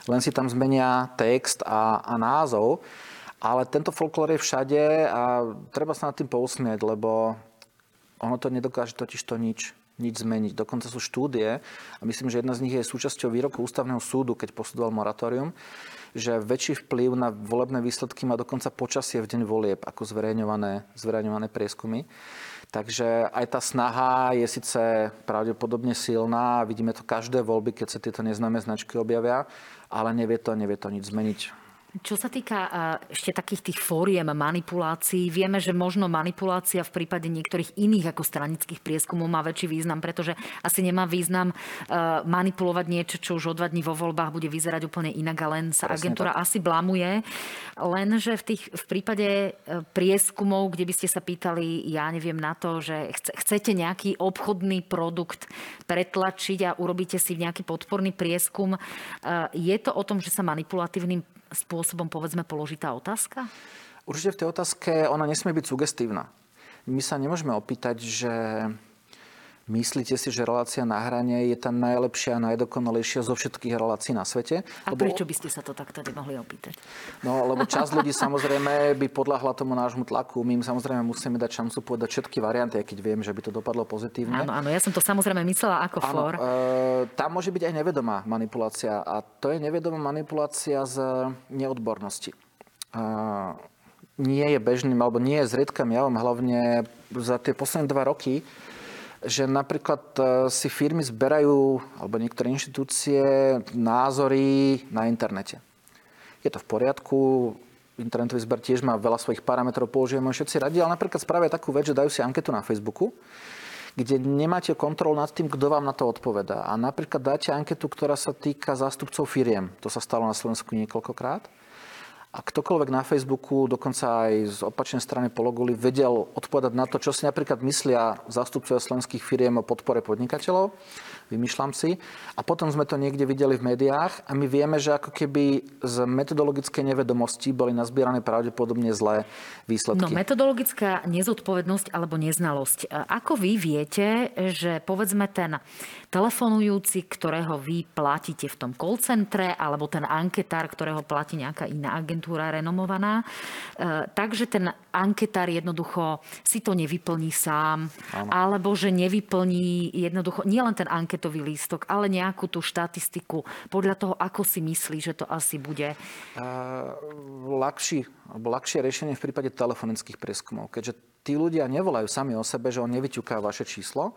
Len si tam zmenia text a, a názov ale tento folklór je všade a treba sa nad tým pousmieť, lebo ono to nedokáže totiž to nič, nič zmeniť. Dokonca sú štúdie, a myslím, že jedna z nich je súčasťou výroku ústavného súdu, keď posudoval moratórium, že väčší vplyv na volebné výsledky má dokonca počasie v deň volieb, ako zverejňované, zverejňované prieskumy. Takže aj tá snaha je síce pravdepodobne silná, vidíme to každé voľby, keď sa tieto neznáme značky objavia, ale nevie to, nevie to nič zmeniť. Čo sa týka ešte takých tých fóriem manipulácií, vieme, že možno manipulácia v prípade niektorých iných ako stranických prieskumov má väčší význam, pretože asi nemá význam manipulovať niečo, čo už o dva dní vo voľbách bude vyzerať úplne inak a len sa Presne agentúra tak. asi blamuje. Lenže v, tých, v prípade e, prieskumov, kde by ste sa pýtali, ja neviem na to, že chcete nejaký obchodný produkt pretlačiť a urobíte si nejaký podporný prieskum, je to o tom, že sa manipulatívnym spôsobom, povedzme, položitá otázka? Určite v tej otázke ona nesmie byť sugestívna. My sa nemôžeme opýtať, že Myslíte si, že relácia na hrane je tá najlepšia a najdokonalejšia zo všetkých relácií na svete? A lebo... prečo by ste sa to takto mohli opýtať? No, lebo čas ľudí samozrejme by podľahla tomu nášmu tlaku. My im samozrejme musíme dať šancu povedať všetky varianty, keď viem, že by to dopadlo pozitívne. Áno, áno, ja som to samozrejme myslela ako áno, for. E, tam môže byť aj nevedomá manipulácia a to je nevedomá manipulácia z neodbornosti. E, nie je bežným, alebo nie je zriedkam javom, hlavne za tie posledné dva roky, že napríklad e, si firmy zberajú, alebo niektoré inštitúcie, názory na internete. Je to v poriadku, internetový zber tiež má veľa svojich parametrov, použijeme všetci radi, ale napríklad spravia takú vec, že dajú si anketu na Facebooku, kde nemáte kontrol nad tým, kto vám na to odpovedá. A napríklad dáte anketu, ktorá sa týka zástupcov firiem. To sa stalo na Slovensku niekoľkokrát a ktokoľvek na Facebooku, dokonca aj z opačnej strany Pologuli, vedel odpovedať na to, čo si napríklad myslia zástupcovia slovenských firiem o podpore podnikateľov. Vymýšľam si. A potom sme to niekde videli v médiách a my vieme, že ako keby z metodologickej nevedomosti boli nazbierané pravdepodobne zlé výsledky. No metodologická nezodpovednosť alebo neznalosť. Ako vy viete, že povedzme ten telefonujúci, ktorého vy platíte v tom call centre, alebo ten anketár, ktorého platí nejaká iná agentúra renomovaná, e, takže ten anketár jednoducho si to nevyplní sám, Áno. alebo že nevyplní jednoducho nielen ten anketový lístok, ale nejakú tú štatistiku podľa toho, ako si myslí, že to asi bude? Uh, ľahší, ľahšie riešenie v prípade telefonických prieskumov, keďže tí ľudia nevolajú sami o sebe, že on nevyťuká vaše číslo,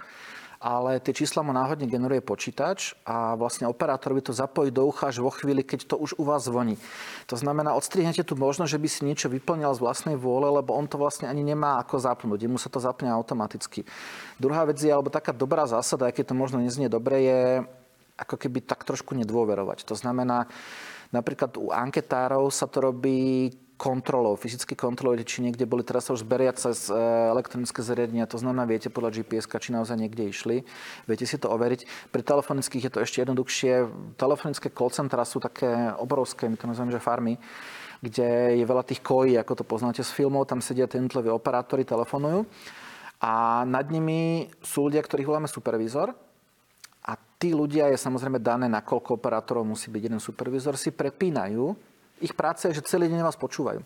ale tie čísla mu náhodne generuje počítač a vlastne by to zapojí do ucha až vo chvíli, keď to už u vás zvoní. To znamená, odstrihnete tu možnosť, že by si niečo vyplňal z vlastnej vôle, lebo on to vlastne ani nemá ako zapnúť. Mu sa to zapne automaticky. Druhá vec je, alebo taká dobrá zásada, aj to možno neznie dobre, je ako keby tak trošku nedôverovať. To znamená, napríklad u anketárov sa to robí kontrolou, fyzicky kontrolujete, či niekde boli, teraz sa už zberia cez e, elektronické zariadenia, to znamená, viete podľa gps či naozaj niekde išli, viete si to overiť. Pri telefonických je to ešte jednoduchšie. Telefonické call centra sú také obrovské, my to nazveme, že farmy, kde je veľa tých kojí, ako to poznáte z filmov, tam sedia tie jednotliví operátori, telefonujú. A nad nimi sú ľudia, ktorých voláme supervízor, a tí ľudia je samozrejme dané, na koľko operátorov musí byť jeden supervízor, si prepínajú ich práca je, že celý deň vás počúvajú.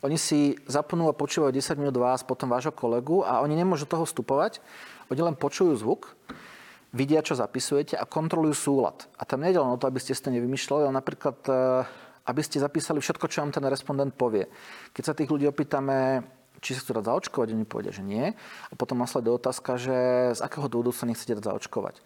Oni si zapnú a počúvajú 10 minút vás, potom vášho kolegu a oni nemôžu toho vstupovať. Oni len počujú zvuk, vidia, čo zapisujete a kontrolujú súlad. A tam nejde len o to, aby ste si to nevymýšľali, ale napríklad, eh, aby ste zapísali všetko, čo vám ten respondent povie. Keď sa tých ľudí opýtame, či sa chcú dať zaočkovať, oni povedia, že nie. A potom nasleduje otázka, že z akého dôvodu sa nechcete dať zaočkovať.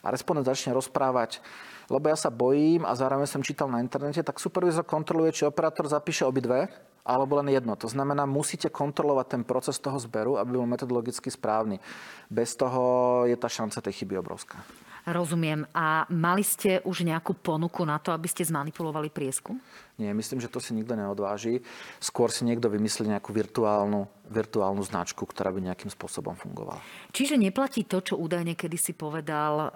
A respondent začne rozprávať, lebo ja sa bojím a zároveň som čítal na internete, tak supervizor kontroluje, či operátor zapíše obidve, alebo len jedno. To znamená, musíte kontrolovať ten proces toho zberu, aby bol metodologicky správny. Bez toho je tá šanca tej chyby obrovská. Rozumiem. A mali ste už nejakú ponuku na to, aby ste zmanipulovali prieskum? Nie, myslím, že to si nikto neodváži. Skôr si niekto vymyslí nejakú virtuálnu, virtuálnu značku, ktorá by nejakým spôsobom fungovala. Čiže neplatí to, čo údajne kedysi povedal eh,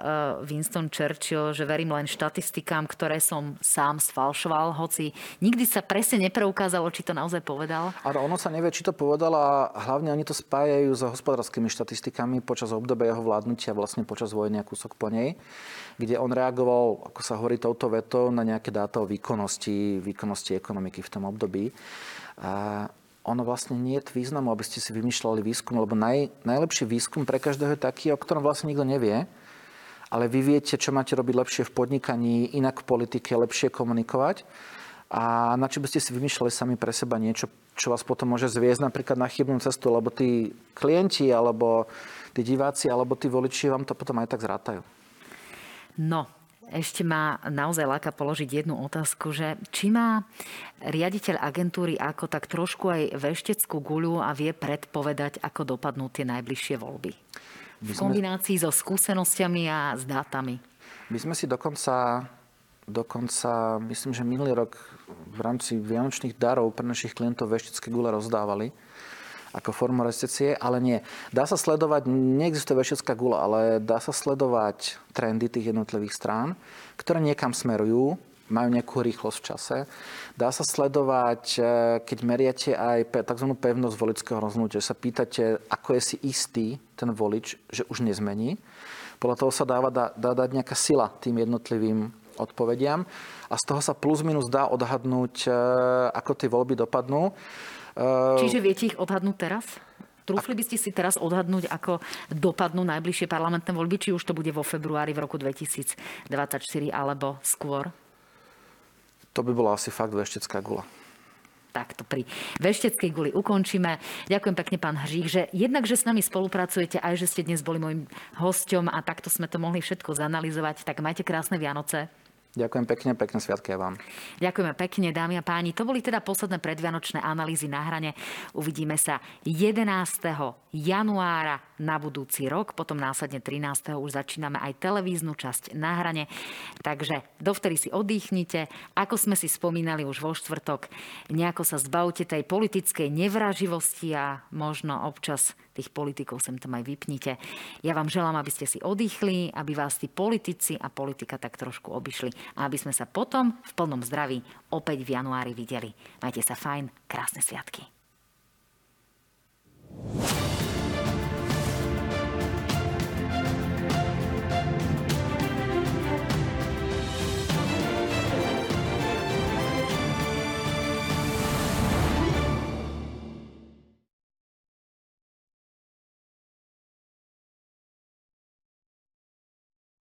Winston Churchill, že verím len štatistikám, ktoré som sám sfalšoval, hoci nikdy sa presne nepreukázalo, či to naozaj povedal? Áno, ono sa nevie, či to povedal a hlavne oni to spájajú s hospodárskymi štatistikami počas obdobia jeho vládnutia, vlastne počas vojny a kúsok po nej kde on reagoval, ako sa hovorí touto vetou, na nejaké dáta o výkonnosti, výkonnosti ekonomiky v tom období. A ono vlastne nie je významu, aby ste si vymýšľali výskum, lebo naj, najlepší výskum pre každého je taký, o ktorom vlastne nikto nevie, ale vy viete, čo máte robiť lepšie v podnikaní, inak v politike, lepšie komunikovať. A na čo by ste si vymýšľali sami pre seba niečo, čo vás potom môže zviesť napríklad na chybnú cestu, lebo tí klienti, alebo tí diváci, alebo tí voliči vám to potom aj tak zrátajú. No, ešte ma naozaj láka položiť jednu otázku, že či má riaditeľ agentúry ako tak trošku aj vešteckú guľu a vie predpovedať, ako dopadnú tie najbližšie voľby. V kombinácii so skúsenosťami a s dátami. My sme si dokonca, dokonca, myslím, že minulý rok v rámci vianočných darov pre našich klientov veštecké gule rozdávali ako formu recesie, ale nie. Dá sa sledovať, neexistuje vešecká gula, ale dá sa sledovať trendy tých jednotlivých strán, ktoré niekam smerujú, majú nejakú rýchlosť v čase. Dá sa sledovať, e, keď meriate aj tzv. pevnosť volického rozhodnutia, sa pýtate, ako je si istý ten volič, že už nezmení. Podľa toho sa dáva, dá, dá dať nejaká sila tým jednotlivým odpovediam a z toho sa plus minus dá odhadnúť, e, ako tie voľby dopadnú. Ehm, Čiže viete ich odhadnúť teraz? Trúfli by ste si teraz odhadnúť, ako dopadnú najbližšie parlamentné voľby, či už to bude vo februári v roku 2024 alebo skôr? To by bola asi fakt veštecká gula takto pri vešteckej guli ukončíme. Ďakujem pekne, pán Hřík, že jednak, že s nami spolupracujete, aj že ste dnes boli môjim hosťom a takto sme to mohli všetko zanalizovať. Tak majte krásne Vianoce. Ďakujem pekne, pekné sviatky aj vám. Ďakujeme pekne, dámy a páni. To boli teda posledné predvianočné analýzy na hrane. Uvidíme sa 11. januára na budúci rok, potom následne 13. už začíname aj televíznu časť na hrane. Takže dovtedy si oddychnite. Ako sme si spomínali už vo štvrtok, nejako sa zbavte tej politickej nevraživosti a možno občas tých politikov sem tam aj vypnite. Ja vám želám, aby ste si oddychli, aby vás tí politici a politika tak trošku obišli a aby sme sa potom v plnom zdraví opäť v januári videli. Majte sa fajn, krásne sviatky.